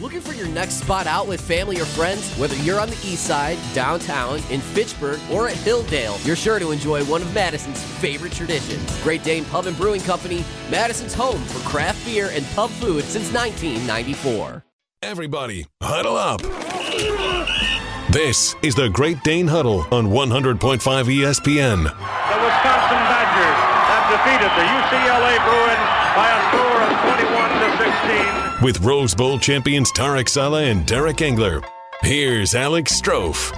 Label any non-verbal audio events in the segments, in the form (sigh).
Looking for your next spot out with family or friends? Whether you're on the east side, downtown, in Fitchburg, or at Hilldale, you're sure to enjoy one of Madison's favorite traditions. Great Dane Pub and Brewing Company, Madison's home for craft beer and pub food since 1994. Everybody, huddle up. This is the Great Dane Huddle on 100.5 ESPN. The Wisconsin Badgers have defeated the UCLA Bruins by a score of 21 to 16. With Rose Bowl champions Tarek Saleh and Derek Engler. Here's Alex Strouf.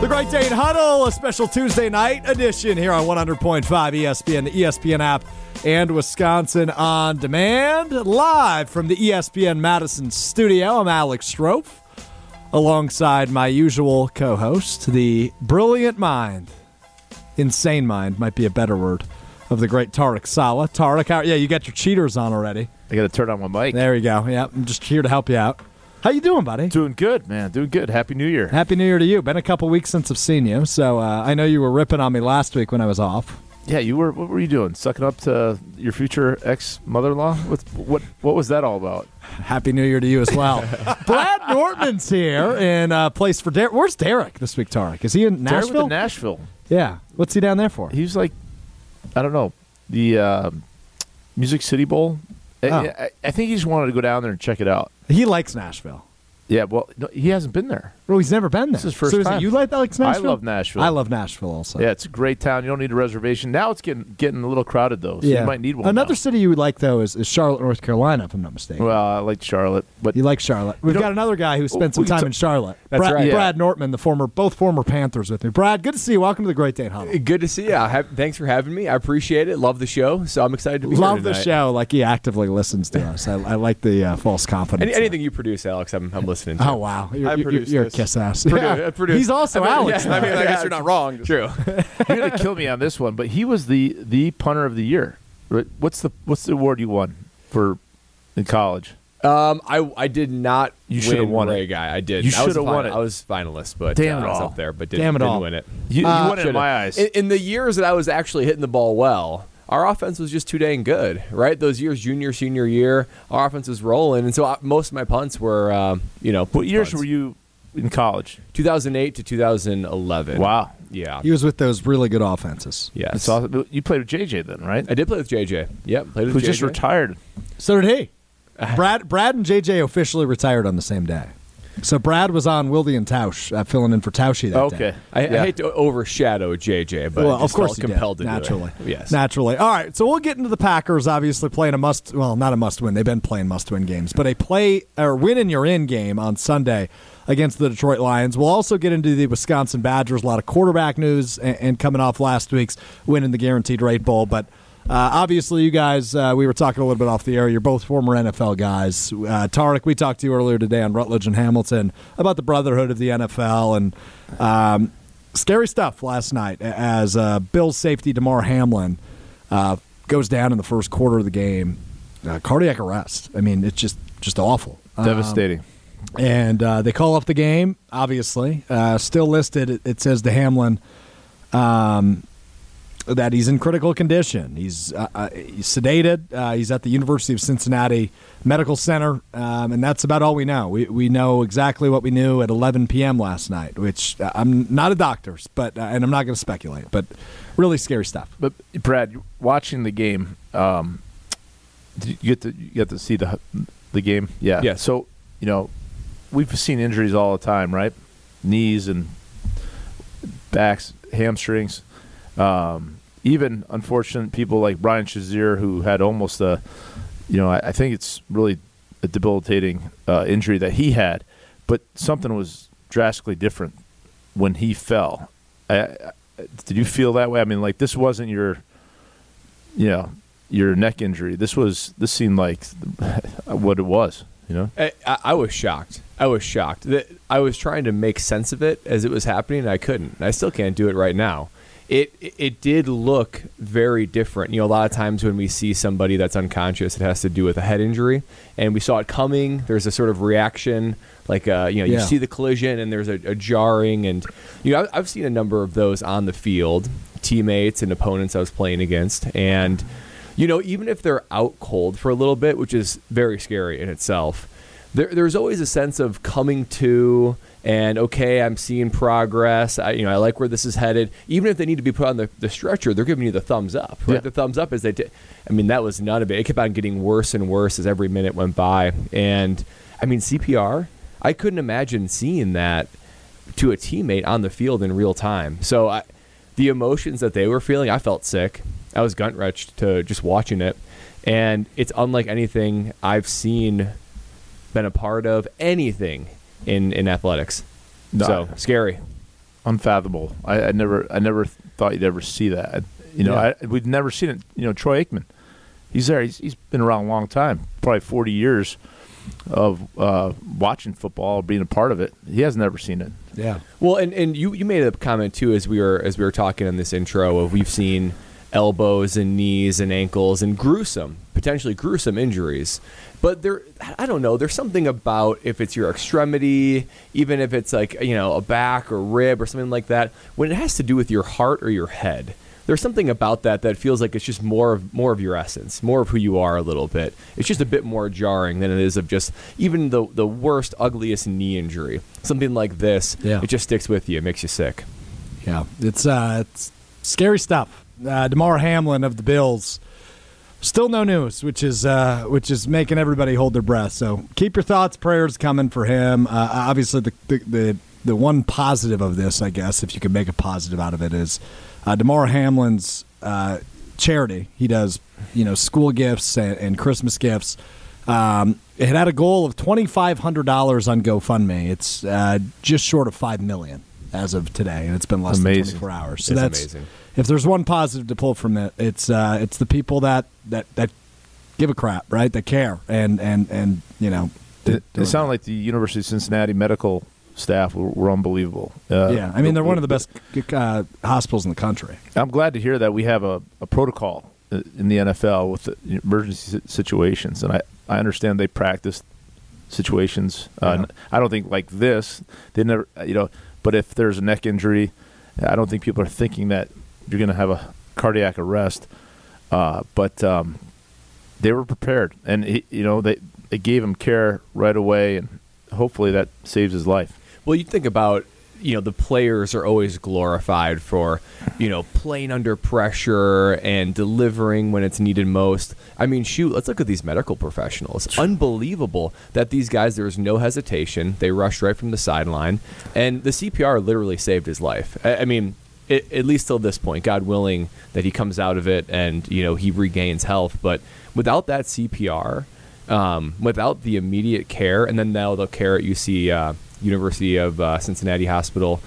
The Great Dane Huddle, a special Tuesday night edition here on 100.5 ESPN, the ESPN app, and Wisconsin on demand. Live from the ESPN Madison studio, I'm Alex Strouf, alongside my usual co host, the brilliant mind, insane mind might be a better word, of the great Tarek Saleh. Tarek, how, yeah, you got your cheaters on already. I got to turn on my mic. There you go. Yeah, I'm just here to help you out. How you doing, buddy? Doing good, man. Doing good. Happy New Year. Happy New Year to you. Been a couple weeks since I've seen you, so uh, I know you were ripping on me last week when I was off. Yeah, you were. What were you doing? Sucking up to your future ex mother-in-law? What? What? What was that all about? Happy New Year to you as well. (laughs) Brad Nortman's here in uh, place for Derek. Where's Derek this week, Tarek? Is he in Derek Nashville? the Nashville. yeah. What's he down there for? He's like, I don't know, the uh, Music City Bowl. I- Oh. I, I think he just wanted to go down there and check it out. He likes Nashville. Yeah, well, no, he hasn't been there. Oh, he's never been there. This is his first so is it time. you like that likes I love Nashville. I love Nashville also. Yeah, it's a great town. You don't need a reservation. Now it's getting getting a little crowded though, so Yeah. you might need one. Another now. city you would like though is, is Charlotte, North Carolina, if I'm not mistaken. Well, I like Charlotte, but you like Charlotte. We've got another guy who spent some time t- in Charlotte. That's Brad, right. Yeah. Brad Nortman, the former, both former Panthers with me. Brad, good to see you. Welcome to the Great Dane Huddle. Good to see you. Have- thanks for having me. I appreciate it. Love the show. So I'm excited to be here. Love the show. Like he actively listens to us. I, I like the uh, false confidence. Any, anything you produce, Alex, I'm, I'm listening to. Oh wow, you're, I you're, produce you're a this. Kiss ass. Produ- Yeah. I produce- He's also I mean, Alex. yeah, I mean, I guess Yeah. you're not wrong. (laughs) True. (laughs) You're gonna kill me on this one, but he was the the punter of the year. What's the what's the award you won for in college? Um, I I did not. You should've win won it. Guy. I did. You was should've a won it. I was finalist, but Damn uh, it I was all. up there, but didn't, Damn it didn't all. win it. You, Uh, you won it in Should've. my eyes. In, in the years that I was actually hitting the ball well, our offense was just too dang good, right? Those years, junior, senior year, our offense was rolling, and so I, most of my punts were, um, you know, what years punts. were you in college? 2008 to 2011. Wow, Yeah. He was with those really good offenses. Yes. that's awesome. You played with JJ then, right? I did play with JJ. Yep, played with Who JJ. just retired? So did he. (laughs) Brad, Brad, and JJ officially retired on the same day. So Brad was on Wilde and Tausch, uh, filling in for Tausch that day. Okay, I, Yeah. I hate to overshadow JJ, but well, I just of course, felt he did, compelled to do it. naturally. (laughs) Yes. naturally. All right, so we'll get into the Packers. Obviously, playing a must. Well, not a must-win. They've been playing must-win games, but a play or win and you're in game on Sunday against the Detroit Lions. We'll also get into the Wisconsin Badgers. A lot of quarterback news, and, and coming off last week's win in the Guaranteed Rate Bowl, but. Uh, obviously, you guys, uh, we were talking a little bit off the air. You're both former NFL guys. Uh, Tarek, we talked to you earlier today on Rutledge and Hamilton about the brotherhood of the NFL and um, scary stuff last night as uh, Bills safety Damar Hamlin uh, goes down in the first quarter of the game. Uh, cardiac arrest. I mean, it's just just awful. Um, devastating. And uh, they call off the game. Obviously, uh, still listed. It, it says to Hamlin um, that he's in critical condition. He's, uh, uh, he's sedated. Uh, he's at the University of Cincinnati Medical Center, um, and that's about all we know. We we know exactly what we knew at 11 p.m. last night. Which uh, I'm not a doctor, but uh, and I'm not going to speculate. But really scary stuff. But Brad, watching the game, um, did you get to you get to see the the game? Yeah. Yes. So you know, we've seen injuries all the time, right? Knees and backs, hamstrings. Um, even unfortunate people like Ryan Shazier, who had almost a, you know, I, I think it's really a debilitating uh, injury that he had, but something was drastically different when he fell. I, I, did you feel that way? I mean, like this wasn't your, you know, your neck injury. This was. This seemed like (laughs) what it was. You know. I, I was shocked. I was shocked. That I was trying to make sense of it as it was happening. And I couldn't. I still can't do it right now. It it- did look very different. You know, a lot of times when we see somebody that's unconscious, it has to do with a head injury, and we saw it coming. There's a sort of reaction Like uh, you know, you Yeah. see the collision and there's a, a jarring, and you know, I've, I've seen a number of those on the field, teammates and opponents I was playing against, and you know, even if they're out cold for a little bit, which is very scary in itself, there, there's always a sense of coming to and okay, I'm seeing progress. I, you know, I like where this is headed. Even if they need to be put on the, the stretcher, they're giving you the thumbs up. Right? Yeah. The thumbs up as they did. I mean, that was none of it. It kept on getting worse and worse as every minute went by. And I mean, CPR. I couldn't imagine seeing that to a teammate on the field in real time. So I, the emotions that they were feeling, I felt sick. I was gut wrenched to just watching it, and it's unlike anything I've seen, been a part of, anything in in athletics. No. So scary. unfathomable. I, I never, I never thought you'd ever see that. You know, Yeah. I, we've never seen it. You know, Troy Aikman, he's there. He's, he's been around a long time, probably forty years of uh, watching football, being a part of it. He has never seen it. Yeah. Well, and, and you, you made a comment too as we were as we were talking in this intro of we've seen elbows and knees and ankles and gruesome, potentially gruesome injuries. But there, I don't know. There's something about if it's your extremity, even if it's like you know a back or rib or something like that, when it has to do with your heart or your head. There's something about that that feels like it's just more of more of your essence, more of who you are a little bit. It's just a bit more jarring than it is of just even the the worst, ugliest knee injury. Something like this, Yeah. it just sticks with you. It makes you sick. Yeah, it's uh, it's scary stuff. Uh, Damar Hamlin of the Bills, still no news, which is uh, which is making everybody hold their breath. So keep your thoughts, prayers coming for him. Uh, obviously, the, the the the one positive of this, I guess, if you can make a positive out of it, is uh, Damar Hamlin's uh, charity. He does you know school gifts and, and Christmas gifts. Um, it had a goal of twenty five hundred dollars on GoFundMe. It's uh, just short of five million as of today, and it's been less Amazing. than twenty four hours. So It's that's amazing. If there's one positive to pull from it, it's uh, it's the people that, that that give a crap, right? That care and and and you know. It, it sounded like the University of Cincinnati medical staff were, were unbelievable. Uh, yeah, I mean they're one of the best uh, hospitals in the country. I'm glad to hear that we have a, a protocol uh, in the NFL with the emergency situations, and I, I understand they practice situations. Uh, Yeah. I don't think like this. They never, you know. But if there's a neck injury, I don't think people are thinking that you're going to have a cardiac arrest. Uh, but um, they were prepared, and he, you know they they gave him care right away, and hopefully that saves his life. Well, you think about you know the players are always glorified for you know playing under pressure and delivering when it's needed most. I mean, shoot, let's look at these medical professionals. Unbelievable that these guys there was no hesitation. They rushed right from the sideline, and the CPR literally saved his life. I, I mean. It, at least till this point, God willing that he comes out of it and you know he regains health. But without that CPR, um, without the immediate care, and then now the care at UC uh, University of uh, Cincinnati Hospital.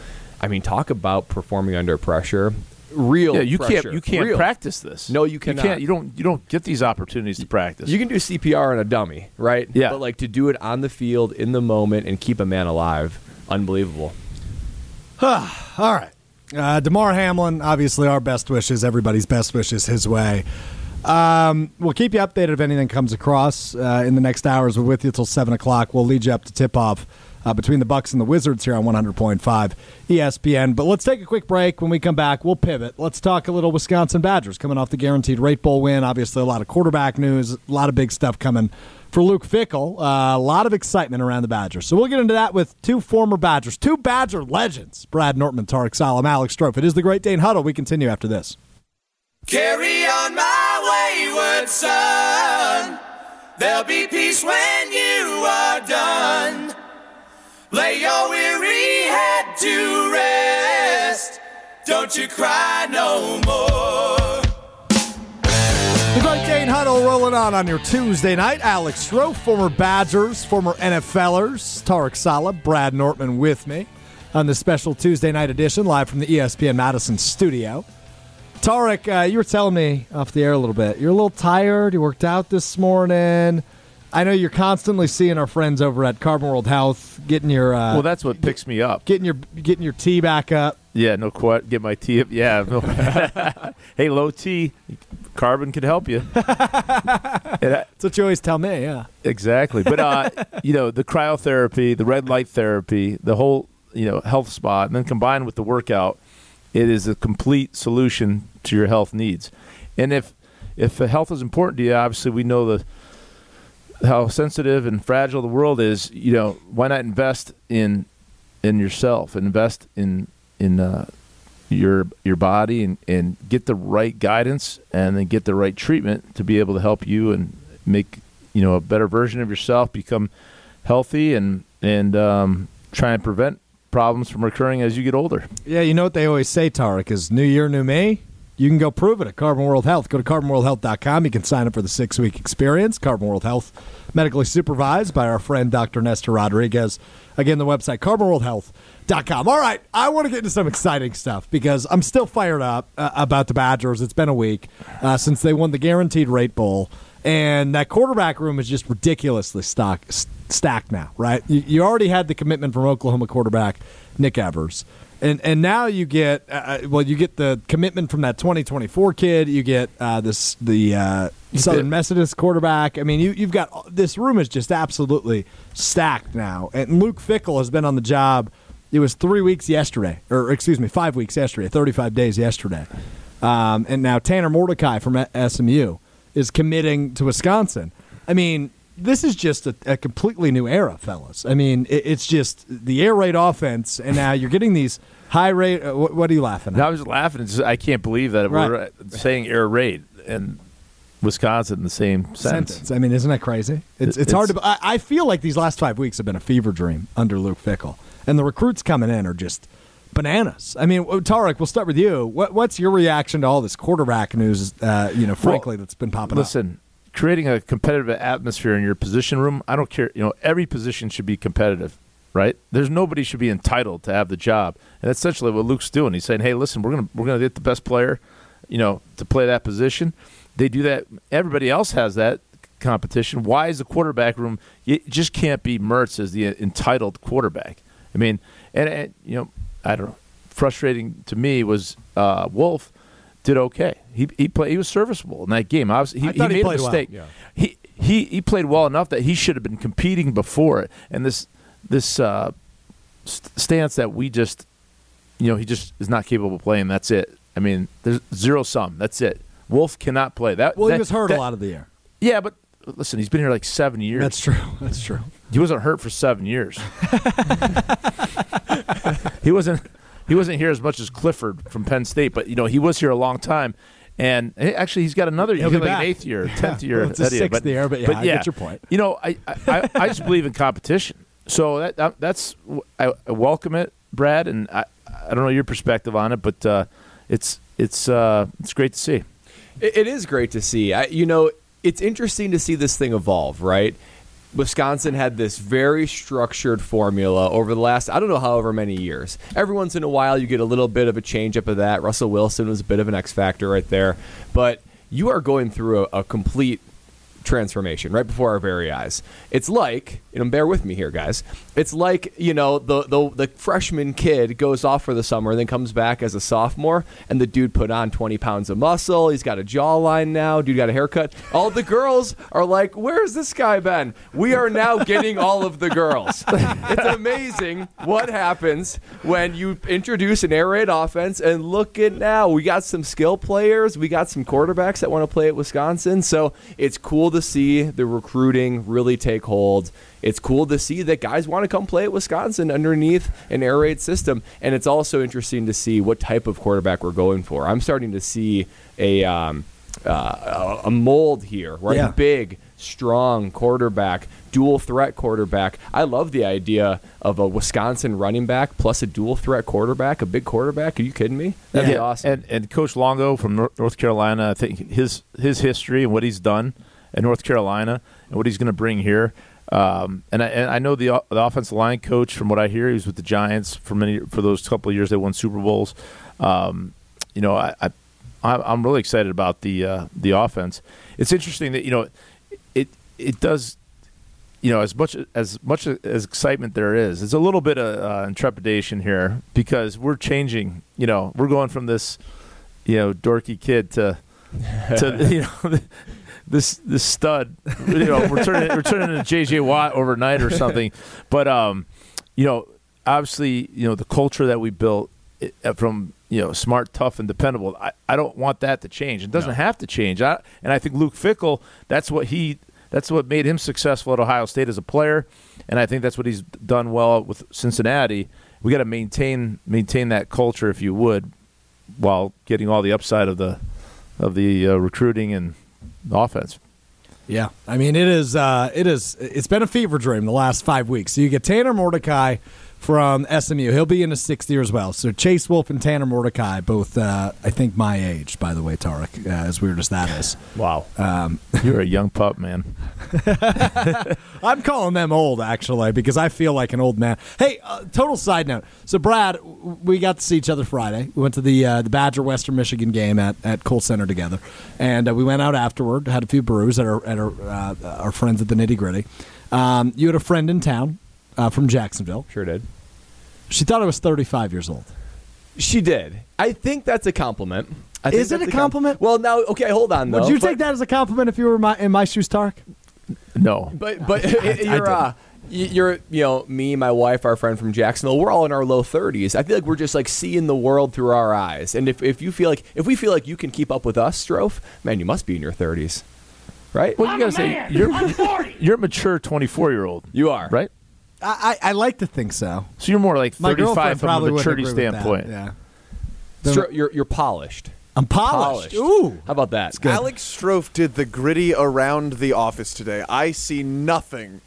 I mean, talk about performing under pressure. Real, Yeah, you pressure. can't you can't Real. practice this. No, you You can't. You don't. You don't get these opportunities to practice. You can do CPR on a dummy, right? Yeah. But like to do it on the field in the moment and keep a man alive, unbelievable. (sighs) All right. Uh, Hamlin, obviously our best wishes, everybody's best wishes his way. Um, we'll keep you updated if anything comes across uh, in the next hours. We're with you till 7 o'clock. We'll lead you up to tip off uh, between the Bucks and the Wizards here on 100.5 ESPN. But let's take a quick break. When we come back, we'll pivot. Let's talk a little Wisconsin Badgers coming off the guaranteed rate bowl win. Obviously, a lot of quarterback news, a lot of big stuff coming for Luke Fickell. Uh, a lot of excitement around the Badgers. So we'll get into that with two former Badgers, two Badger legends, Brad Nortman, Tarek Saleh, Alex Strouf. It is the Great Dane Huddle. We continue after this. Carry on my wayward son. There'll be peace when you are done. Lay your weary head to rest. Don't you cry no more. The Great Dane Huddle rolling on on your Tuesday night. Alex Strouf, former Badgers, former NFLers, Tarek Saleh, Brad Nortman with me on this special Tuesday night edition, live from the ESPN Madison studio. Tarek, uh, you were telling me off the air a little bit. You're a little tired. You worked out this morning. I know you're constantly seeing our friends over at Carbon World Health, getting your uh, well, that's what picks me up. getting your getting your tea back up. Yeah, no quite. Get my tea up. Yeah. no- (laughs) hey, low T. carbon could help you. (laughs) I- That's what you always tell me. Yeah. Exactly. But uh, (laughs) you know, the cryotherapy, the red light therapy, the whole you know health spot, and then combined with the workout, it is a complete solution to your health needs. And if if health is important to you, obviously we know the how sensitive and fragile the world is. You know, why not invest in in yourself? Invest in in uh, your your body and, and get the right guidance and then get the right treatment to be able to help you and make you know a better version of yourself, become healthy and and um, try and prevent problems from recurring as you get older. Yeah, you know what they always say, Tarek, is new year, new me. You can go prove it at Carbon World Health. Go to carbonworldhealth.com. You can sign up for the six week experience. Carbon World Health, medically supervised by our friend Dr. Nestor Rodriguez. Again, the website, carbonworldhealth.com. All right, I want to get into some exciting stuff because I'm still fired up uh, about the Badgers. It's been a week uh, since they won the Guaranteed Rate Bowl, and that quarterback room is just ridiculously stock, s- stacked now, right? You, you already had the commitment from Oklahoma quarterback Nick Evers. And and now you get uh, well, you get the commitment from that 2024 kid. You get uh, this the uh, Southern Methodist quarterback. I mean, you you've got this room is just absolutely stacked now. And Luke Fickell has been on the job. It was three weeks yesterday, or excuse me, five weeks yesterday, 35 days yesterday. Um, and now Tanner Mordecai from SMU is committing to Wisconsin. I mean, this is just a, a completely new era, fellas. I mean, it, it's just the air raid offense, and now you're getting these high rate. Uh, what, what are you laughing And I was just laughing. It's just- I can't believe that Right. we're saying air raid and Wisconsin in the same sentence. Sentence. I mean, isn't that crazy? It's, It- it's hard to. I, I feel like these last five weeks have been a fever dream under Luke Fickell, and the recruits coming in are just bananas. I mean, Tarek, we'll start with you. What, what's your reaction to all this quarterback news? Uh, you know, frankly, that's been popping up. Listen, creating a competitive atmosphere in your position room, I don't care. You know, every position should be competitive, right? There's nobody should be entitled to have the job, and that's essentially what Luke's doing. He's saying, "Hey, listen, we're gonna we're gonna get the best player, you know, to play that position." They do that. Everybody else has that competition. Why is the quarterback room? It just can't be Mertz as the entitled quarterback. I mean, and, and you know, I don't know. Frustrating to me was uh, Wolf did okay. He he played. He was serviceable in that game. Obviously, he, I he made a played well. mistake. Yeah. He he he played well enough that he should have been competing before it. And this this uh, st- stance that we just, you know, he just is not capable of playing. That's it. I mean, there's zero sum. That's it. Wolf cannot play. That well, he was hurt that- a lot of the year. Yeah, but listen, he's been here like seven years. That's true. (laughs) That's true. He wasn't hurt for seven years. (laughs) he wasn't. He wasn't here as much as Clifford from Penn State, but you know he was here a long time. And eh, actually, he's got another. He'll He's be got like back. an eighth year, (laughs) tenth year. Well, it's his idea. sixth year, but yeah, I get your point. You know, I I, I just believe in competition. So that, that that's I, I welcome it, Brad, and I I don't know your perspective on it, but uh, it's it's uh, it's great to see. It, it is great to see. I, you know, it's interesting to see this thing evolve, right? Wisconsin had this very structured formula over the last, I don't know, however many years. Every once in a while, you get a little bit of a change up of that. Russell Wilson was a bit of an X factor right there. But you are going through a, a complete transformation right before our very eyes. It's like, you know, bear with me here, guys. It's like, you know, the, the the freshman kid goes off for the summer and then comes back as a sophomore, and the dude put on 20 pounds of muscle. He's got a jawline now. Dude got a haircut. All the girls are like, "Where's this guy been?" We are now getting all of the girls. it's amazing what happens when you introduce an air raid offense. And look at now, we got some skill players. We got some quarterbacks that want to play at Wisconsin. So it's cool to see the recruiting really take hold. It's cool to see that guys want to come play at Wisconsin underneath an air raid system. And it's also interesting to see what type of quarterback we're going for. I'm starting to see a um, uh, a mold here, right? Yeah. Big, strong quarterback, dual threat quarterback. I love the idea of a Wisconsin running back plus a dual threat quarterback, a big quarterback. Are you kidding me? That'd be awesome. And and Coach Longo from North Carolina, I think his his history and what he's done at North Carolina and what he's going to bring here. Um, and I and I know the the offensive line coach from what I hear, he was with the Giants for many for those couple of years they won Super Bowls. Um, you know, I, I I'm really excited about the uh, the offense. It's interesting that you know it it does you know, as much as much as excitement there is, there's a little bit of uh, intrepidation here because we're changing. You know, we're going from this, you know, dorky kid to to (laughs) you know this this stud. You know, we're turning we're turning into JJ Watt overnight or something. But um, you know, obviously, you know the culture that we built it, uh, from you know smart, tough, and dependable. I, I don't want that to change. It doesn't have to change. I, and I think Luke Fickell. That's what he. That's what made him successful at Ohio State as a player, and I think that's what he's done well with Cincinnati. We got to maintain maintain that culture, if you would, while getting all the upside of the of the uh, recruiting and offense. Yeah, I mean it is. Uh, it is. It's been a fever dream the last five weeks. So you get Tanner Mordecai from SMU. He'll be in his sixth year as well. So Chase Wolf and Tanner Mordecai, both uh, I think my age, by the way, Tarek. Uh, as weird as that is. Wow. (laughs) You're a young pup, man. (laughs) I'm calling them old actually because I feel like an old man. Hey, uh, total side note. So Brad, we got to see each other Friday. We went to the uh, the Badger Western Michigan game at at Kohl Center together, and uh, we went out afterward, had a few brews at our at our, uh, our friends at the Nitty Gritty. Um, you had a friend in town uh, from Jacksonville. Sure did. She thought I was 35 years old. She did. I think that's a compliment. I think Is it a compliment? well, now, okay, hold on. Though, Would you but- take that as a compliment if you were my, in my shoes, Tark? No, But (laughs) but I you're didn't. uh, you're you know me, my wife, our friend from Jacksonville. We're all in our low thirties. I feel like we're just like seeing the world through our eyes. And if, if you feel like if we feel like you can keep up with us, Strouf, man, you must be in your thirties, right? well, you gotta say you're you're a mature 24 year old. You are right. I, I, I like to think so. So you're more like My 35 girlfriend from probably a wouldn't maturity agree with that. standpoint. Yeah. Stro- you're you're polished. I'm polished. Polished. Ooh. How about that? Alex Strouf did the gritty around the office today. I see nothing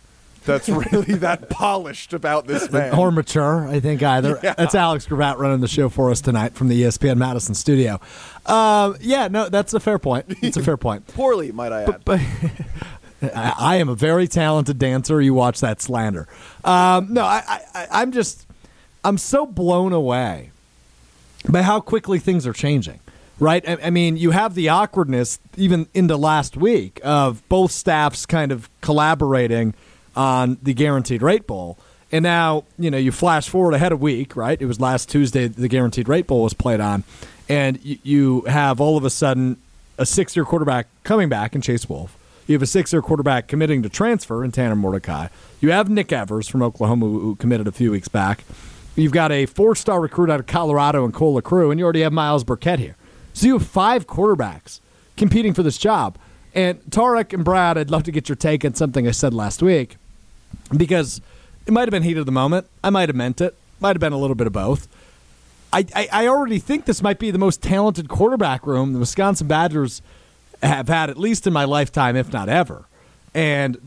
that's (laughs) really that polished about this man. or mature, I think either. (laughs) Yeah. That's Alex Gravatt running the show for us tonight from the ESPN Madison studio. Um, yeah, no, that's a fair point. It's a fair point. (laughs) Poorly, might I add. But I, I am a very talented dancer. You watch that slander. Um, no, I, I, I'm just, I'm so blown away by how quickly things are changing. Right? I, mean, you have the awkwardness even into last week of both staffs kind of collaborating on the guaranteed rate bowl. And now, you know, you flash forward ahead a week, right? It was last Tuesday the guaranteed rate bowl was played on. And you, you have all of a sudden a six year quarterback coming back in Chase Wolf. You have a six year quarterback committing to transfer in Tanner Mordecai. You have Nick Evers from Oklahoma who committed a few weeks back. You've got a four star recruit out of Colorado and Cole Crew, and you already have Myles Burkett here. So you have five quarterbacks competing for this job. And Tarek and Brad, I'd love to get your take on something I said last week because it might have been heat of the moment. I might have meant it. Might have been a little bit of both. I, I, I already think this might be the most talented quarterback room the Wisconsin Badgers have had, at least in my lifetime, if not ever. And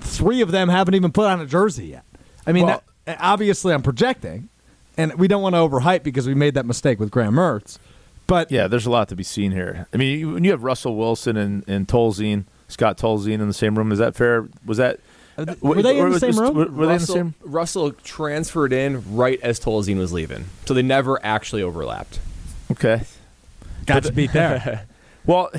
three of them haven't even put on a jersey yet. I mean, Well- that, uh, obviously, I'm projecting, and we don't want to overhype because we made that mistake with Graham Mertz. But Yeah, there's a lot to be seen here. I mean, when you have Russell Wilson and, and Tolzien, Scott Tolzien in the same room, is that fair? Was that uh, were they in the same room? Were, were they in the Russell, same? Russell transferred in right as Tolzien was leaving, so they never actually overlapped. Okay. got you beat there. Well,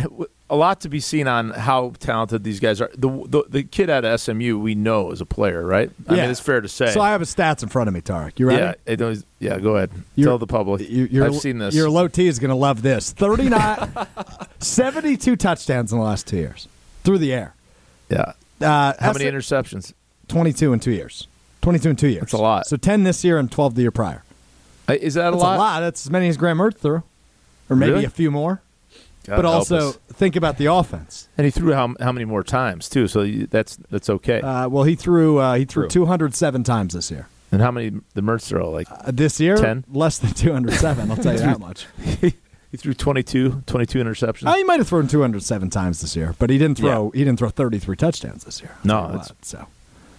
a lot to be seen on how talented these guys are. The the, the kid at SMU we know is a player, right? I mean, it's fair to say. So I have his stats in front of me, Tarek. You ready? yeah, it was, yeah. Go ahead. You're- Tell the public. You- Your, I've seen this. Your low T is going to love this. 39, (laughs) 72 touchdowns in the last two years through the air. yeah. Uh, How many interceptions? 22 in two years. 22 in two years. That's a lot. So 10 this year and 12 the year prior. Uh, Is that That's a lot? a lot. That's as many as Graham Mertz threw. Or maybe Really? a few more. God but also us. think about the offense. and he threw how how many more times too? So that's that's okay. Uh, well, he threw uh, he threw True. 207 times this year. and how many the Mertz throw? Like Uh, this year, 10? less than 207. I'll tell you that (laughs) much. he threw 22, 22 interceptions. Oh, he might have thrown 207 times this year, but he didn't throw. He didn't throw 33 touchdowns this year. No, tell that's- what. so.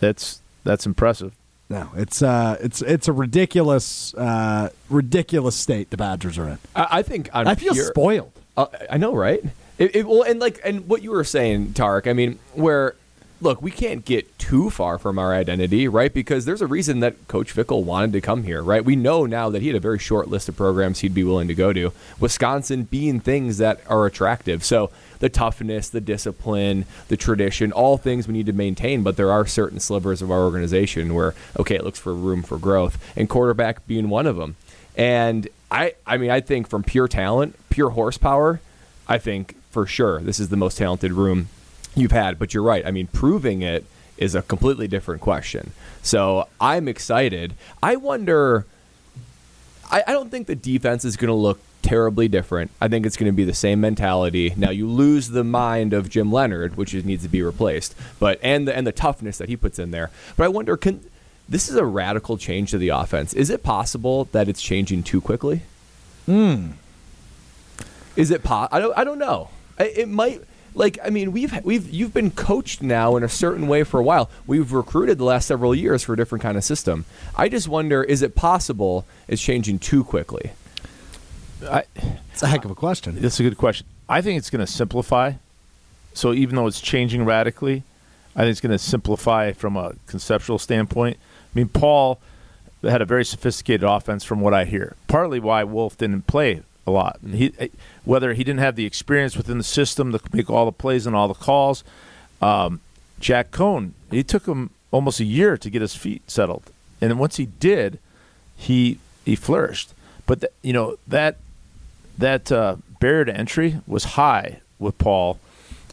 That's that's impressive. No, it's uh, it's it's a ridiculous, uh, ridiculous state the Badgers are in. I, I think on I feel pure- spoiled. Uh, I know, right? It, it, well, and like, and what you were saying, Tarek. I mean, where look, we can't get too far from our identity, right? Because there's a reason that Coach Fickell wanted to come here, right? We know now that he had a very short list of programs he'd be willing to go to. Wisconsin being things that are attractive. So the toughness, the discipline, the tradition, all things we need to maintain. But there are certain slivers of our organization where, okay, it looks for room for growth, and quarterback being one of them. And I, I mean, I think from pure talent, pure horsepower, I think for sure this is the most talented room you've had. But you're right. I mean, proving it is a completely different question. So I'm excited. I wonder. I, I don't think the defense is going to look terribly different. I think it's going to be the same mentality. Now you lose the mind of Jim Leonhard, which needs to be replaced, but and the and the toughness that he puts in there. But I wonder, can this is a radical change to the offense? Is it possible that it's changing too quickly? Hmm. Is it po- I don't I don't know. I- It might like I mean we've we've you've been coached now in a certain way for a while. We've recruited the last several years for a different kind of system. I just wonder is it possible it's changing too quickly? I, It's a heck of a question. That's a good question. I think it's going to simplify. So even though it's changing radically, I think it's going to simplify from a conceptual standpoint. I mean, Paul had a very sophisticated offense, from what I hear. Partly why Wolf didn't play a lot. He, eh, whether he didn't have the experience within the system to make all the plays and all the calls. Um, Jack Coan, he took him almost a year to get his feet settled, and then once he did, he he flourished. But th- you know that that uh, barrier to entry was high with Paul,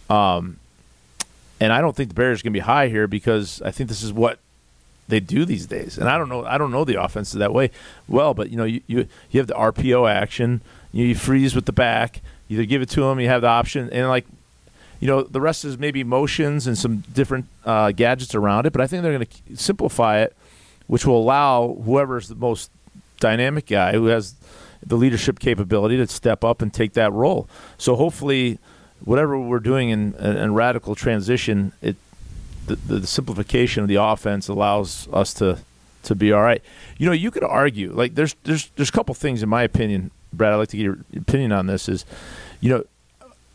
um, and I don't think the barrier is going to be high here because I think this is what they do these days. And I don't know, I don't know the offense that way well, but you know, you you, you have the RPO action, you, you freeze with the back, you either give it to them, you have the option, and like. You know, the rest is maybe motions and some different uh, gadgets around it, but I think they're going to simplify it, which will allow whoever's the most dynamic guy who has the leadership capability to step up and take that role. So hopefully, whatever we're doing in, in, in radical transition, it the, the simplification of the offense allows us to to be all right. You know, you could argue like there's there's there's a couple things in my opinion, Brad. I'd like to get your opinion on this. Is you know,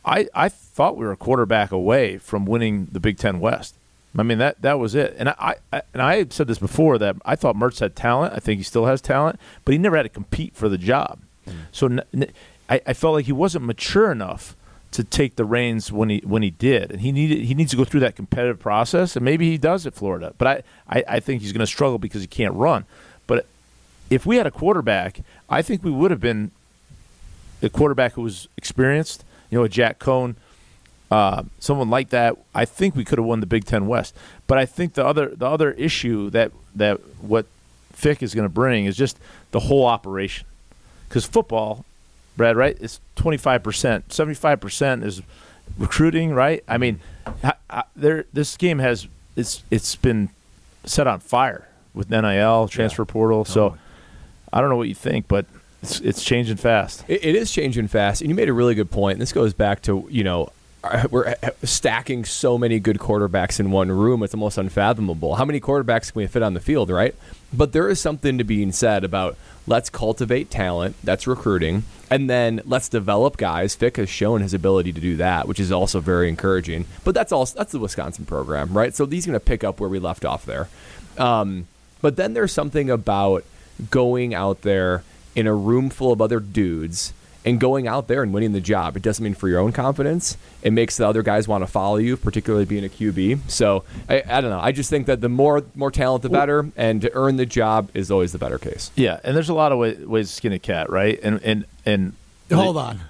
I I thought we were a quarterback away from winning the Big Ten West. I mean that that was it, and I, I and I said this before that I thought Mertz had talent. I think he still has talent, but he never had to compete for the job. Mm. So n- n- I, I felt like he wasn't mature enough to take the reins when he when he did, and he needed he needs to go through that competitive process, and maybe he does at Florida. But I I, I think he's going to struggle because he can't run. But if we had a quarterback, I think we would have been a quarterback who was experienced. You know, a Jack Coan, uh, someone like that. I think we could have won the Big Ten West. But I think the other the other issue that that what Fick is going to bring is just the whole operation. Because football, Brad, right? It's twenty five percent, seventy five percent is recruiting, right? I mean, I, I, there this game has it's it's been set on fire with NIL transfer portal. So I don't know what you think, but it's it's changing fast. It, it is changing fast, and you made a really good point. And this goes back to you know (laughs) we're uh, stacking so many good quarterbacks in one room; it's almost unfathomable. How many quarterbacks can we fit on the field, right? But there is something to being said about let's cultivate talent. That's recruiting, and then let's develop guys. Fick has shown his ability to do that, which is also very encouraging. But that's also that's the Wisconsin program, right? So he's going to pick up where we left off there. Um, but then there's something about going out there in a room full of other dudes and going out there and winning the job. It doesn't mean for your own confidence. It makes the other guys want to follow you, particularly being a QB. So I, I don't know. I just think that the more more talent, the better, and to earn the job is always the better case. Yeah, and there's a lot of way, ways to skin a cat, right? And and and Hold on.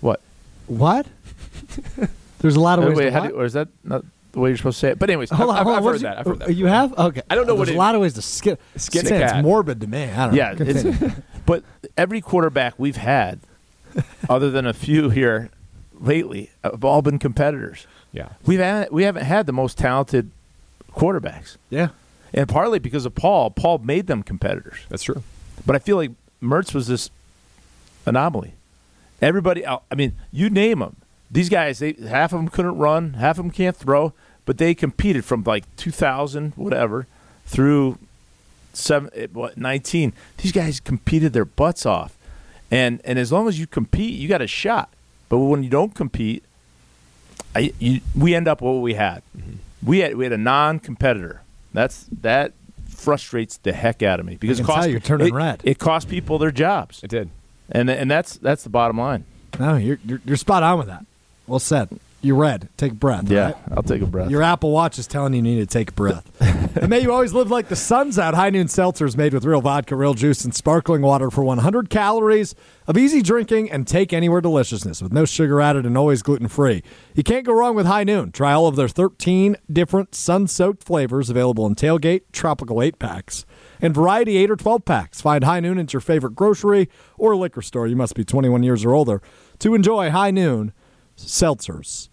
what? What? (laughs) There's a lot of ways. Wait, to how what? do, or is that not the way you're supposed to say it? But anyways, Hold on, I've- hold. I've heard did that, I've heard that oh, You have? Okay. I don't know what There's it- a lot of ways to skip. Skin a Say cat. It's morbid to me. I don't yeah, know. It's, (laughs) but every quarterback we've had, (laughs) other than a few here lately, have all been competitors. Yeah. We've had, we haven't had the most talented quarterbacks, yeah. and partly because of Paul. Paul made them competitors. That's true. But I feel like Mertz was this anomaly. Everybody, I mean, you name them. These guys, they half of them couldn't run, half of them can't throw, but they competed from like 2000, whatever, through seven, eh, what, 19. These guys competed their butts off, and and as long as you compete, you got a shot. But when you don't compete, I, you, we end up what we had. We had we had a non-competitor. That's that frustrates the heck out of me because it cost, tell you're turning it, red. It cost people their jobs, It did. and and that's that's the bottom line. No, you're, you're you're spot on with that. Well said. You're red. Take a breath. Yeah, right? I'll take a breath. Your Apple Watch is telling you you need to take a breath. (laughs) and may you always live like the sun's out. High Noon Seltzer is made with real vodka, real juice, and sparkling water for 100 calories of easy drinking and take anywhere deliciousness with no sugar added and always gluten free. You can't go wrong with High Noon. Try all of their 13 different sun soaked flavors available in tailgate, tropical 8 packs, and variety 8 or 12 packs. Find High Noon at your favorite grocery or liquor store. You must be 21 years or older to enjoy High Noon Seltzers.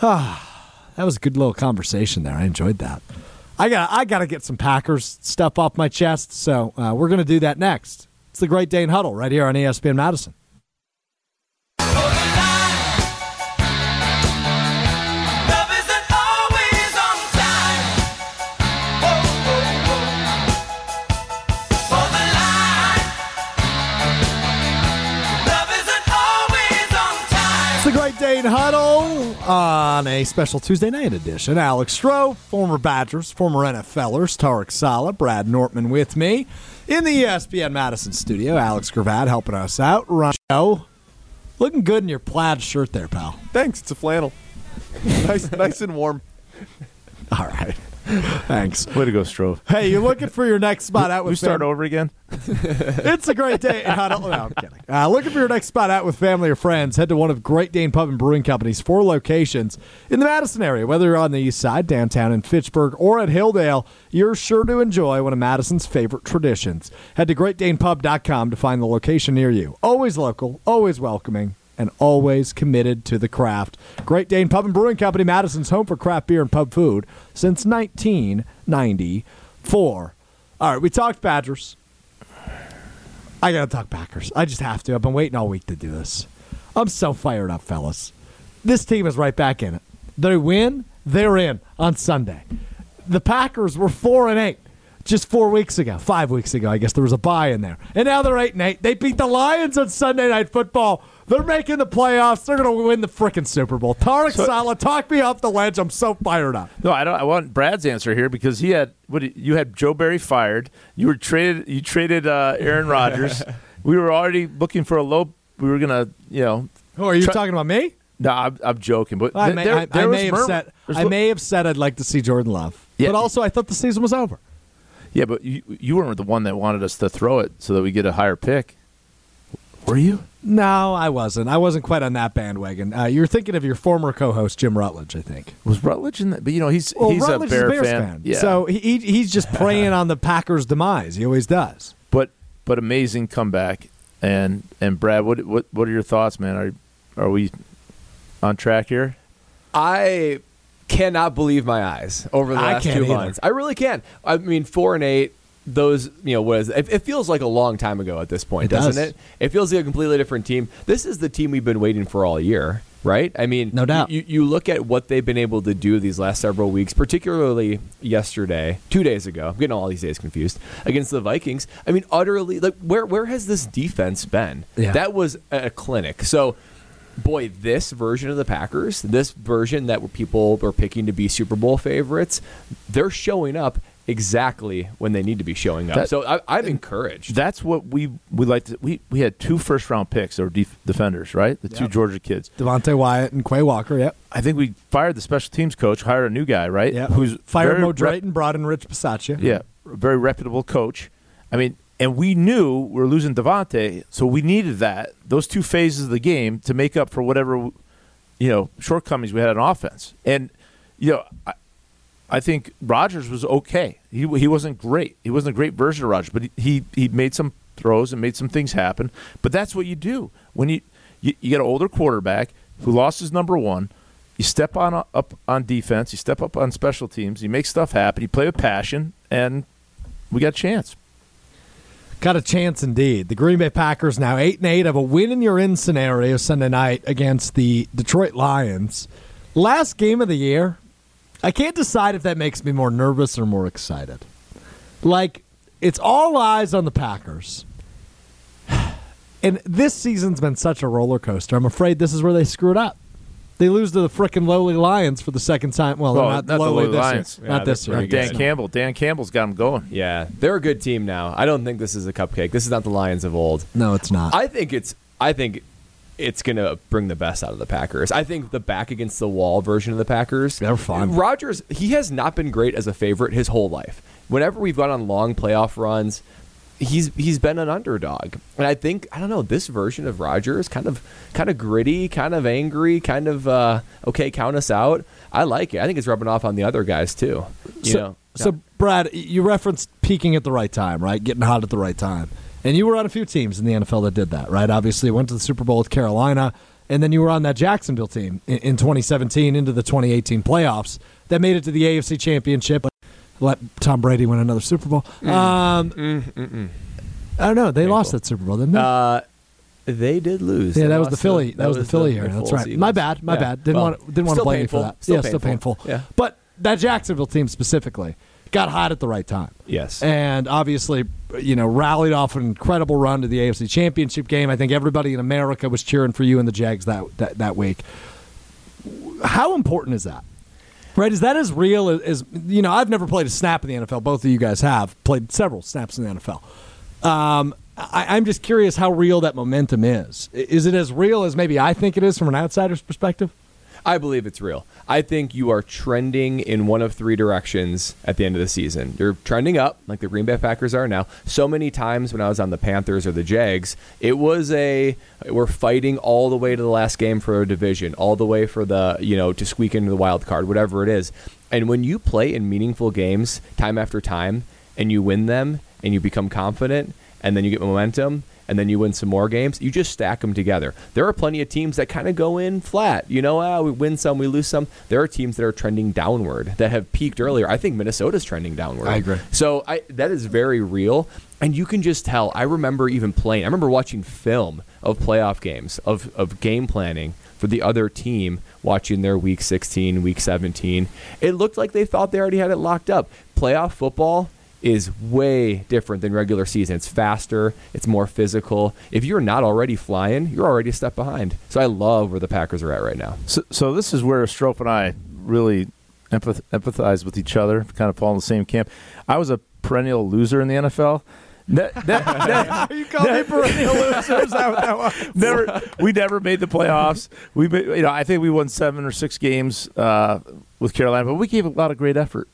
Ah, That was a good little conversation there. I enjoyed that. I got I got to get some Packers stuff off my chest, so uh, we're going to do that next. It's the Great Dane Huddle right here on ESPN Madison. On a special Tuesday night edition. Alex Strouf, former Badgers, former NFLers, Tarek Saleh, Brad Nortman with me in the ESPN Madison studio. Alex Gravatt helping us out. Ron Show. Looking good in your plaid shirt there, pal. Thanks. It's a flannel. nice, nice and warm. (laughs) All right. (laughs) Thanks. Way to go, Strouf. Hey, you're looking for your next spot out with We start fam- over again. (laughs) It's a great day. Don't, no, I'm kidding. Uh, looking for your next spot out with family or friends, head to one of Great Dane Pub and Brewing Company's four locations in the Madison area. Whether you're on the east side, downtown in Fitchburg, or at Hilldale, you're sure to enjoy one of Madison's favorite traditions. Head to greatdanepub.com to find the location near you. Always local, always welcoming, and always committed to the craft. Great Dane Pub and Brewing Company, Madison's home for craft beer and pub food since 1994. All right, we talked Badgers. I gotta talk Packers. I just have to. I've been waiting all week to do this. I'm so fired up, fellas. This team is right back in it. They win, they're in on Sunday. The Packers were four and eight just four weeks ago, five weeks ago. I guess there was a buy in there, and now they're eight and eight. They beat the Lions on Sunday Night Football. They're making the playoffs. They're going to win the freaking Super Bowl. Tarek Saleh, talk me off the ledge. I'm so fired up. No, I don't. I want Brad's answer here because he had what you had Joe Barry fired. You were traded. You traded uh, Aaron (laughs) Rodgers. we were already looking for a low. We were gonna, you know. Oh, are you Try- talking about me? No, I'm, I'm joking, but I may, there, I, there I was may have murmur- said there's I may have said I'd like to see Jordan Love, Yeah. but also I thought the season was over. Yeah, but you you weren't the one that wanted us to throw it so that we get a higher pick. Were you? No, I wasn't. I wasn't quite on that bandwagon. Uh, you're thinking of your former co-host Jim Rutledge, I think. Was Rutledge in that? But you know, he's Well, he's Rutledge a Bear is a Bears fan. Yeah. so he, he he's just (laughs) preying on the Packers' demise. He always does. but but amazing comeback. And and Brad, what what what are your thoughts, man? Are are we on track here? I cannot believe my eyes over the last two either. months. I really can. I mean, four and eight. Those, you know, was it, it feels like a long time ago at this point, It doesn't does. it? It feels like a completely different team. This is the team we've been waiting for all year, right? I mean, No doubt. You, you look at what they've been able to do these last several weeks, particularly yesterday, two days ago. I'm getting all these days confused against the Vikings. I mean, utterly like where where has this defense been? Yeah. That was a clinic. So boy, this version of the Packers, this version that people are picking to be Super Bowl favorites, they're showing up exactly when they need to be showing up. That- so I, I'm encouraged. That's what we we like to. We we had two first round picks or def- defenders, right? The two Georgia kids. Devonte Wyatt and Quay Walker. Yep. I think we fired the special teams coach, hired a new guy, right? Yep. Who's fired very Mo rep- Drayton, brought in Rich Bisaccia. Yeah, very reputable coach. I mean, and we knew we were losing Davante, so we needed that those two phases of the game to make up for whatever you know shortcomings we had on offense. And you know, I, I think Rodgers was okay. He he wasn't great. He wasn't a great version of Rodgers, but he he, made some throws and made some things happen. But that's what you do when you you, you get an older quarterback who lost his number one. You step on up on defense. You step up on special teams. You make stuff happen. You play with passion, and we got a chance. Got a chance indeed. The Green Bay Packers now eight and eight have a win in your in scenario Sunday night against the Detroit Lions. Last game of the year. I can't decide if that makes me more nervous or more excited. Like it's all eyes on the Packers. (sighs) And this season's been such a roller coaster. I'm afraid this is where they screwed up. They lose to the frickin' lowly Lions for the second time. Well, Well, not, not lowly lowly this Lions. year. Yeah, not this they're year. pretty Dan guess. Campbell. Dan Campbell's got them going. yeah, they're a good team now. I don't think this is a cupcake. This is not the Lions of old. No, it's not. I think it's. I think it's going to bring the best out of the Packers. I think the back against the wall version of the Packers. They're fun. Rodgers, he has not been great as a favorite his whole life. Whenever we've gone on long playoff runs, he's he's been an underdog. And I think I don't know, this version of Rodgers kind of kind of gritty, kind of angry, kind of uh, okay, count us out. I like it. I think it's rubbing off on the other guys too. You so, know. so Brad, you referenced peaking at the right time, right? Getting hot at the right time. And you were on a few teams in the NFL that did that, right? Obviously, went to the Super Bowl with Carolina, and then you were on that Jacksonville team in, in 2017 into the 2018 playoffs that made it to the AFC Championship. Let Tom Brady win another Super Bowl. Um, I don't know. They lost that Super Bowl, didn't they? Uh, they did lose. yeah, They that was the Philly. That, was the Philly year. the That's right. Eagles. My bad. My Yeah. bad. Didn't Well, want didn't want to blame painful. you for that. Still yeah, still painful. Yeah. But that Jacksonville team specifically got hot at the right time. Yes. and obviously, you know, rallied off an incredible run to the AFC Championship game. I think everybody in America was cheering for you and the Jags that that, that week. How important is that? Right? Is that as real as, as you know? I've never played a snap in the NFL. Both of you guys have played several snaps in the NFL. Um, I, I'm just curious how real that momentum is. Is it as real as maybe I think it is from an outsider's perspective? I believe it's real. I think you are trending in one of three directions at the end of the season. You're trending up, like the Green Bay Packers are now. So many times when I was on the Panthers or the Jags, it was a we're fighting all the way to the last game for a division, all the way for the you know to squeak into the wild card, whatever it is. And when you play in meaningful games time after time, and you win them, and you become confident, and then you get momentum, and then you win some more games, you just stack them together. There are plenty of teams that kind of go in flat. You know, ah, we win some, we lose some. There are teams that are trending downward that have peaked earlier. I think Minnesota's trending downward. I agree. So I, that is very real. And you can just tell. I remember even playing, I remember watching film of playoff games, of, of game planning for the other team, watching their week 16, week 17. It looked like they thought they already had it locked up. Playoff football is way different than regular season. It's faster, it's more physical. If you're not already flying, you're already a step behind. So I love where the Packers are at right now. So, so this is where Strouf and I really empath- empathize with each other, kind of fall in the same camp. I was a perennial loser in the NFL. Ne- ne- ne- (laughs) You call me perennial loser? Is that what that was? (laughs) never, we never made the playoffs. We, you know, I think we won seven or six games uh, with Carolina, but we gave a lot of great effort.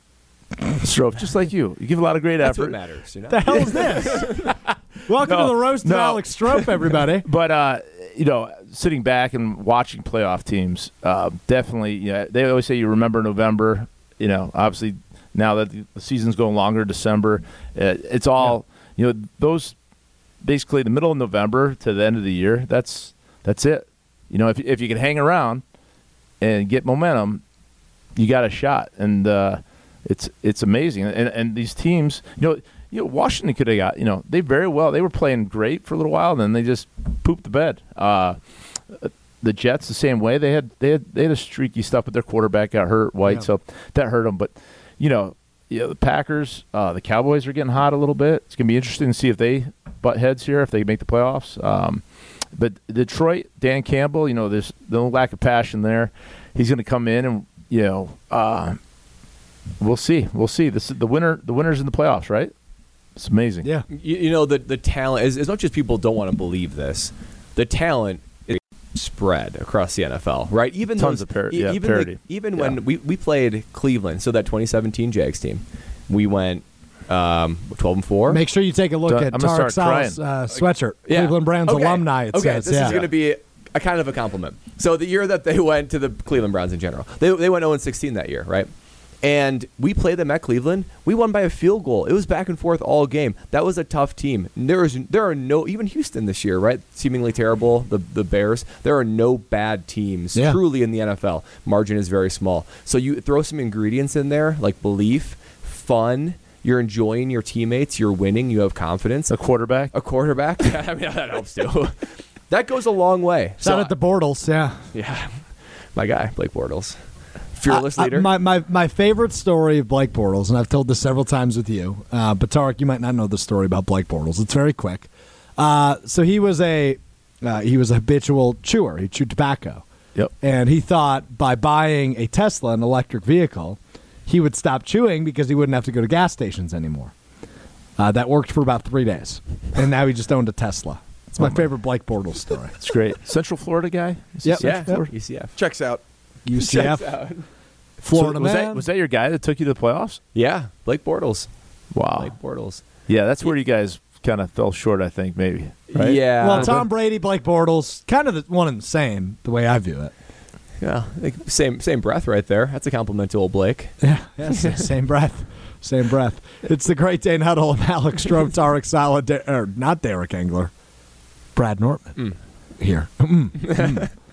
Strouf, just like you, you give a lot of great That's effort. what matters, you know. The hell is this? (laughs) Welcome No, to the roast of. Alex Strouf, everybody. (laughs) But uh, you know, sitting back and watching playoff teams, uh, definitely. Yeah, they always say you remember November. You know, obviously now that the the season's going longer, December. Uh, it's all you know. Those basically the middle of November to the end of the year. That's that's it. You know, if if you can hang around and get momentum, you got a shot. And uh, it's it's amazing. And and these teams, you know. You know, Washington could have got. You know, they very well. They were playing great for a little while, and then they just pooped the bed. Uh, the Jets the same way. They had they had they had a streaky stuff, but their quarterback got hurt, White, Yeah. so that hurt them. But you know, you know, the Packers, uh, the Cowboys are getting hot a little bit. It's gonna be interesting to see if they butt heads here if they make the playoffs. Um, but Detroit, Dan Campbell, you know, there's no lack of passion there. He's gonna come in and you know, uh, we'll see, we'll see. This is the winner. The winners in the playoffs, right? It's amazing. Yeah. you, you know the the talent as, as much as people don't want to believe this the talent is spread across the NFL right even Tons those, of par- e- yeah, even the- even Yeah. when we, we played Cleveland so that 2017 Jags team we went um, 12 and 4 Make sure you take a look Don't- at I'm Tarek start Saleh's uh, sweatshirt. Yeah. Cleveland Browns Okay. alumni, it okay, says. this yeah. is going to be a kind of a compliment. So the year that they went to the Cleveland Browns in general, they, they went 0 16 that year, right? And we played them at Cleveland. We won by a field goal. It was back and forth all game. That was a tough team. There is there are no even Houston this year, right? Seemingly terrible. The the Bears. There are no bad teams Yeah. truly in the NFL. Margin is very small. So you throw some ingredients in there like belief, fun. You're enjoying your teammates. You're winning. You have confidence A quarterback. a quarterback. (laughs) I mean, that helps too. (laughs) that goes a long way. Shout out the Bortles, yeah. yeah, my guy Blake Bortles, fearless I- I- leader. my, my, my favorite story of Blake Bortles, and I've told this several times with you, uh, but Tarek, you might not know the story about Blake Bortles. It's very quick. Uh, so he was a uh, he was a habitual chewer. He chewed tobacco, Yep. and he thought by buying a Tesla, an electric vehicle, he would stop chewing because he wouldn't have to go to gas stations anymore. Uh, that worked for about three days, and now he just owned a Tesla. It's my favorite Blake Bortles story. It's great. Central Florida guy. Is Yep. Yeah, Florida? UCF. Checks out. UCF, Florida So was man. that was that your guy that took you to the playoffs? Yeah, Blake Bortles. Wow. Blake Bortles. Yeah, that's where you guys kind of fell short. I think maybe. Right? Yeah. well, Tom Brady, Blake Bortles, kind of the one and the same, the way I view it. Yeah, same same breath right there. That's a compliment to old Blake. (laughs) Yeah, yes, same breath, same breath. It's the Great Dane Huddle of Alex Strouf, Tarek Saleh, De- or not Derek Engler, Brad Nortman here. Mm, mm. (laughs)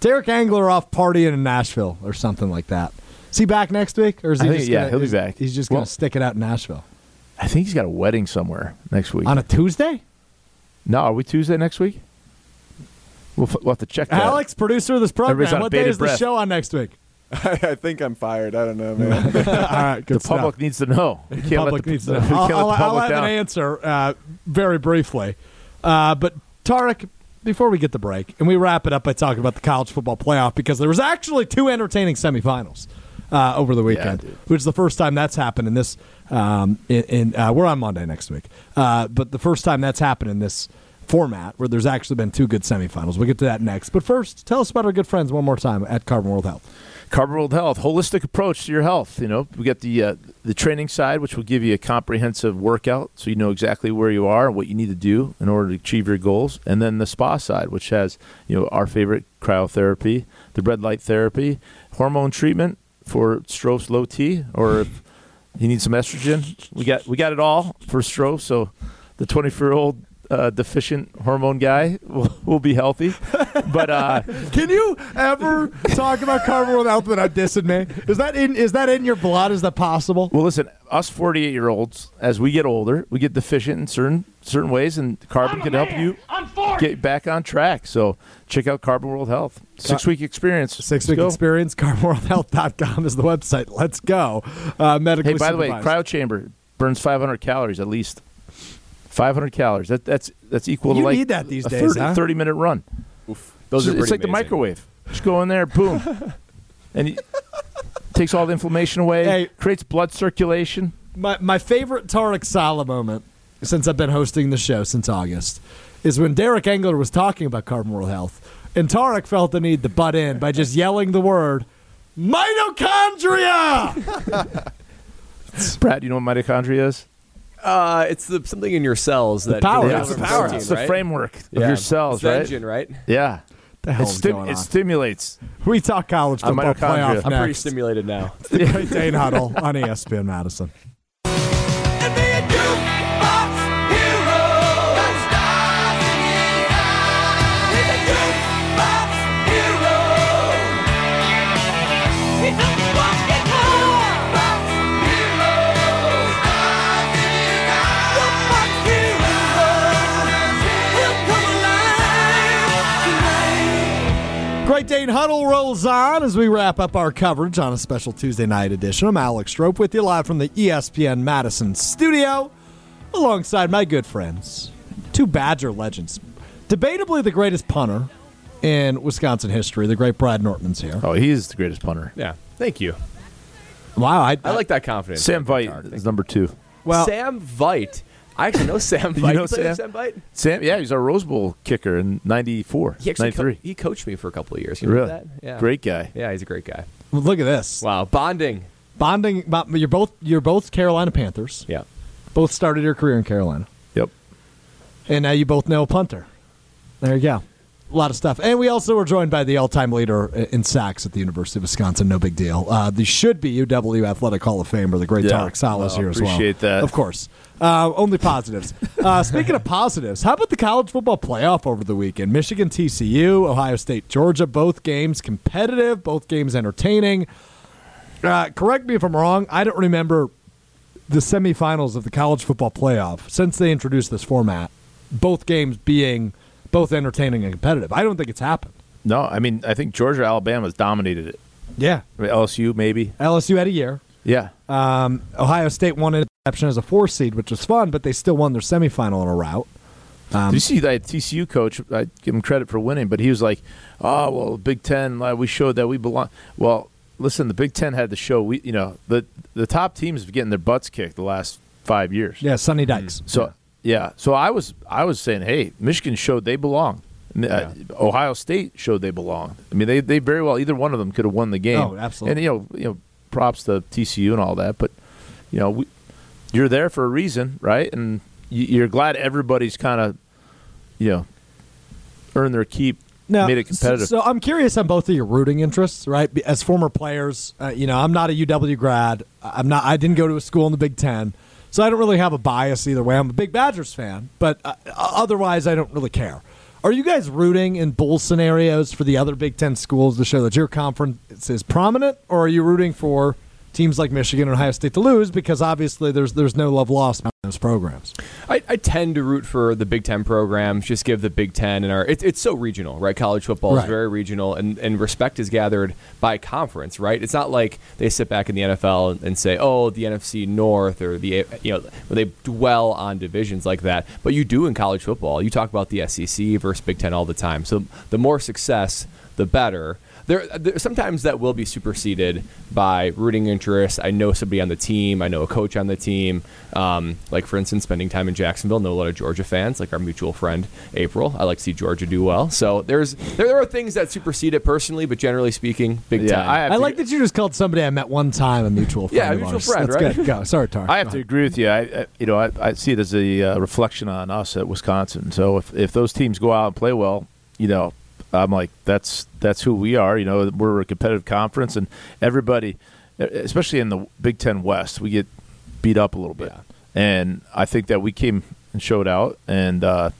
Derek Engler off partying in Nashville or something like that. Is he back next week, or is he think- just yeah, gonna, he'll be back. He's just Well- going to stick it out in Nashville I think he's got a wedding somewhere next week. on a Tuesday. no, are we Tuesday next week? We'll, f- we'll have to check that. Alex, producer of this Everybody's program, what day bated is the show on next week? (laughs) I think I'm fired. I don't know, (laughs) man. All right, (laughs) good the public needs to know. We can't public let the, needs to know. can't I'll, let the I'll- I'll public have down. an answer uh, very briefly. Uh, but Tarek, before we get the break, and we wrap it up by talking about the college football playoff because there was actually two entertaining semifinals uh, over the weekend, dude. which is the first time that's happened in this. Um, in, in uh, we're on Monday next week, uh, but the first time that's happened in this format where there's actually been two good semifinals. We'll get to that next. But first, tell us about our good friends one more time at Carbon World Health. Carbon World Health, holistic approach to your health. You know, we got the uh, the training side, which will give you a comprehensive workout, so you know exactly where you are and what you need to do in order to achieve your goals. And then the spa side, which has you know our favorite cryotherapy, the red light therapy, hormone treatment for Stroh's low T, or if you need some estrogen, we got we got it all for Stroh. So the 24 year old. Uh, deficient hormone guy will, will be healthy, but uh, (laughs) Can you ever talk about Carbon World Health without dissing me? Is that in is that in your blood? Is that possible? Well, listen, us 48 year olds, as we get older, we get deficient in certain certain ways, and carbon can help you get back on track. So check out Carbon World Health. Six week experience. Six Let's week go. experience. CarbonWorldHealth.com is the website. Let's go. Uh, medically Hey, by the way, supervised. cryo chamber burns 500 calories at least. 500 calories. That, that's that's equal You to like need that these a days, 30, huh? 30 minute run. Those are it's pretty like the microwave. Just go in there, boom, (laughs) and it takes all the inflammation away. Hey. creates blood circulation. my my favorite Tarek Saleh moment since I've been hosting the show since August is when Derek Engler was talking about Carbon World Health, and Tarek felt the need to butt in by just yelling the word mitochondria. (laughs) Brad, you know what mitochondria is? Uh, it's the something in your cells that power. deliver Yeah, it's the protein, It's the right? framework of your cells, It's the right? engine, right? Yeah. the hell It, is stim- going it stimulates. we talk college I'm football mitochondria. playoff I'm pretty stimulated now. the Great Dane Huddle on ESPN Madison. Great Dane Huddle rolls on as we wrap up our coverage on a special Tuesday night edition. I'm Alex Strouf with you live from the ESPN Madison studio alongside my good friends, two Badger legends. Debatably the greatest punter in Wisconsin history, the great Brad Nortman's here. Oh, he is the greatest punter. Yeah. Thank you. Wow, I, I like that confidence. Sam Thank Veit is number two. well, Sam Veit. I actually know Sam (laughs) You know play with Sam? Sam Veit? Sam, yeah, he's our Rose Bowl kicker in '94, He actually co- '93. he coached me for a couple of years. You know really, that? Yeah. great guy. Yeah, he's a great guy. look at this. Wow. Bonding. Bonding, you're both you're both Carolina Panthers. Yeah. Both started your career in Carolina. Yep. And now you both know a punter. There you go. A lot of stuff. And we also were joined by the all time leader in sacks at the University of Wisconsin. No big deal. Uh, the should be UW Athletic Hall of Famer, the great Yeah. Tarek Saleh's Well, here as well. appreciate that. Of course. Uh, only positives. uh, (laughs) speaking of positives, how about the college football playoff over the weekend? Michigan, TCU, Ohio State, Georgia, both games competitive, both games entertaining. Uh, correct me if I'm wrong. I don't remember the semifinals of the college football playoff since they introduced this format. Both games being both entertaining and competitive. I don't think it's happened. No, I mean, I think Georgia, Alabama's dominated it. Yeah, I mean, LSU, maybe. LSU had a year. Yeah. Um, Ohio State won an exception as a four seed, which was fun, but they still won their semifinal in a rout. Um, Did you see that TCU coach? I give him credit for winning, but he was like, "Oh well, Big Ten, we showed that we belong." Well, listen, the Big Ten had to show we, you know, the the top teams have getting their butts kicked the last five years. Yeah, Sonny Dykes. So Yeah. So I was I was saying, hey, Michigan showed they belong. Uh, Ohio State showed they belong. I mean, they, they very well either one of them could have won the game. Oh, absolutely. And you know, you know, props to TCU and all that, but you know, we, you're there for a reason, right? And you, you're glad everybody's kind of, you know, earned their keep, Now, made it competitive. So, so I'm curious on both of your rooting interests, right? As former players, uh, you know, I'm not a UW grad. I'm not. I didn't go to a school in the Big Ten, so I don't really have a bias either way. I'm a big Badgers fan, but uh, otherwise, I don't really care. Are you guys rooting in bull scenarios for the other Big Ten schools to show that your conference is prominent, or are you rooting for teams like Michigan and Ohio State to lose because obviously there's there's no love lost those programs? I, I tend to root for the Big Ten programs. Just give the Big Ten and our it, it's so regional, right? College football Right. is very regional, and, and respect is gathered by conference, right? It's not like they sit back in the NFL and, and say, "Oh, the NFC North" or the you know they dwell on divisions like that. But you do in college football. You talk about the SEC versus Big Ten all the time. So the more success, the better. There, there, sometimes that will be superseded by rooting interest. I know somebody on the team. I know a coach on the team. Um, like for instance, spending time in Jacksonville, know a lot of Georgia fans, like our mutual friend April. I like to see Georgia do well. So there's there, there are things that supersede it personally, but generally speaking, Big Yeah, Ten. I I to- like that you just called somebody I met one time a mutual friend. Yeah, a mutual ours. friend, That's right? good. Go. Sorry, Tar. I have Go to ahead. agree with you. I, I you know, I, I see it as a uh, reflection on us at Wisconsin. So if if those teams go out and play well, you know, I'm like that's that's who we are. You know, we're a competitive conference, and everybody, especially in the Big Ten West, we get beat up a little bit. And I think that we came and showed out, and uh,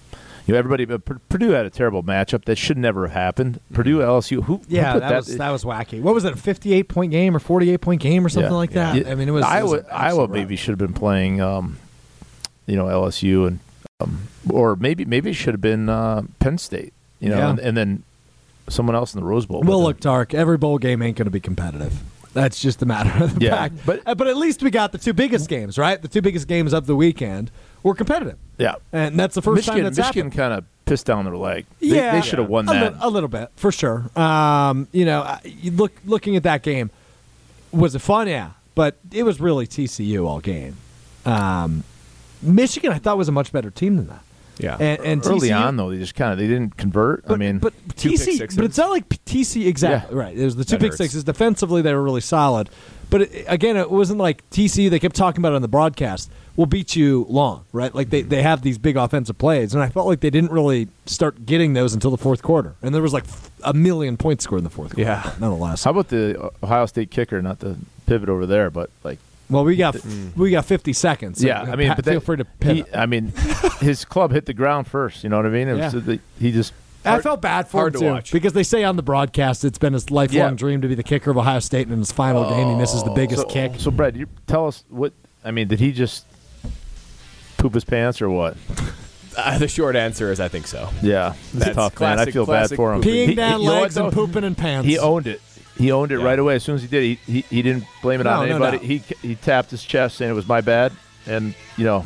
you know, everybody. But Pur- Purdue had a terrible matchup that should never have happened. Purdue LSU. Who? who Yeah, put that, was that was wacky. What was it? A 58 point game or 48 point game or something Yeah. like that? Yeah. I mean, it was. it was Iowa. maybe should have been playing, um, you know, LSU and, um, or maybe maybe it should have been uh, Penn State. You know, Yeah. and, and then someone else in the Rose Bowl. Uh, look, dark. Every bowl game ain't going to be competitive. That's just a matter of the Yeah, fact. but- Uh, but at least we got the two biggest games, right? The two biggest games of the weekend were competitive, yeah, and that's the first Michigan. time that's Michigan kind of pissed down their leg. They, yeah, they should have won a that. li- a little bit for sure. Um, you know, you look looking at that game, was it fun? Yeah, but it was really TCU all game. Um, Michigan, I thought was a much better team than that. Yeah. And, and Early TCU on, though, they just kind of they didn't convert. But, I mean, but Two pick TC, sixes. but it's not like TC exactly Yeah. right. It was the two That pick hurts. sixes. Defensively, they were really solid. But it, again, it wasn't like TC. They kept talking about it on the broadcast. we'll beat you long, right? Like they, they have these big offensive plays, and I felt like they didn't really start getting those until the fourth quarter. And there was like a million points scored in the fourth quarter. Yeah. nonetheless. how about the Ohio State kicker? Not the pivot over there, but like well, we got we got fifty seconds. so yeah, I mean, pa- but feel free to he. I mean, (laughs) his club hit the ground first. You know what I mean? It was Yeah. the- he just I felt bad for hard him to too watch. because they say on the broadcast it's been his lifelong Yeah. dream to be the kicker of Ohio State, and in his final game he misses the biggest so, kick. So, Brad, you tell us what I mean. Did he just poop his pants or what? Uh, the short answer is I think so. Yeah, That's tough, man. I classic- feel bad for him. pooping. Peeing He- down you know legs and pooping in pants. He owned it. He owned it Yeah. right away. As soon as he did, he he, he didn't blame it No, on no anybody. he he tapped his chest saying it was my bad, and you know,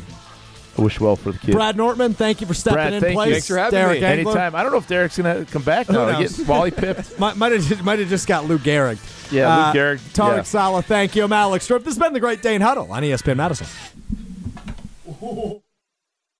I wish well for the kid. Brad Nortman, thank you for stepping Brad, in thank you. Thanks for having Derek me. Engler. Anytime. I don't know if Derek's gonna come back now. Who He knows? get Wally pipped. (laughs) Might, might, have, might have just got Lou Gehrig. Yeah, Lou Uh, Gehrig, Tarek yeah. Saleh, thank you. I'm Alex Strouf. This has been the Great Dane Huddle on ESPN Madison. (laughs)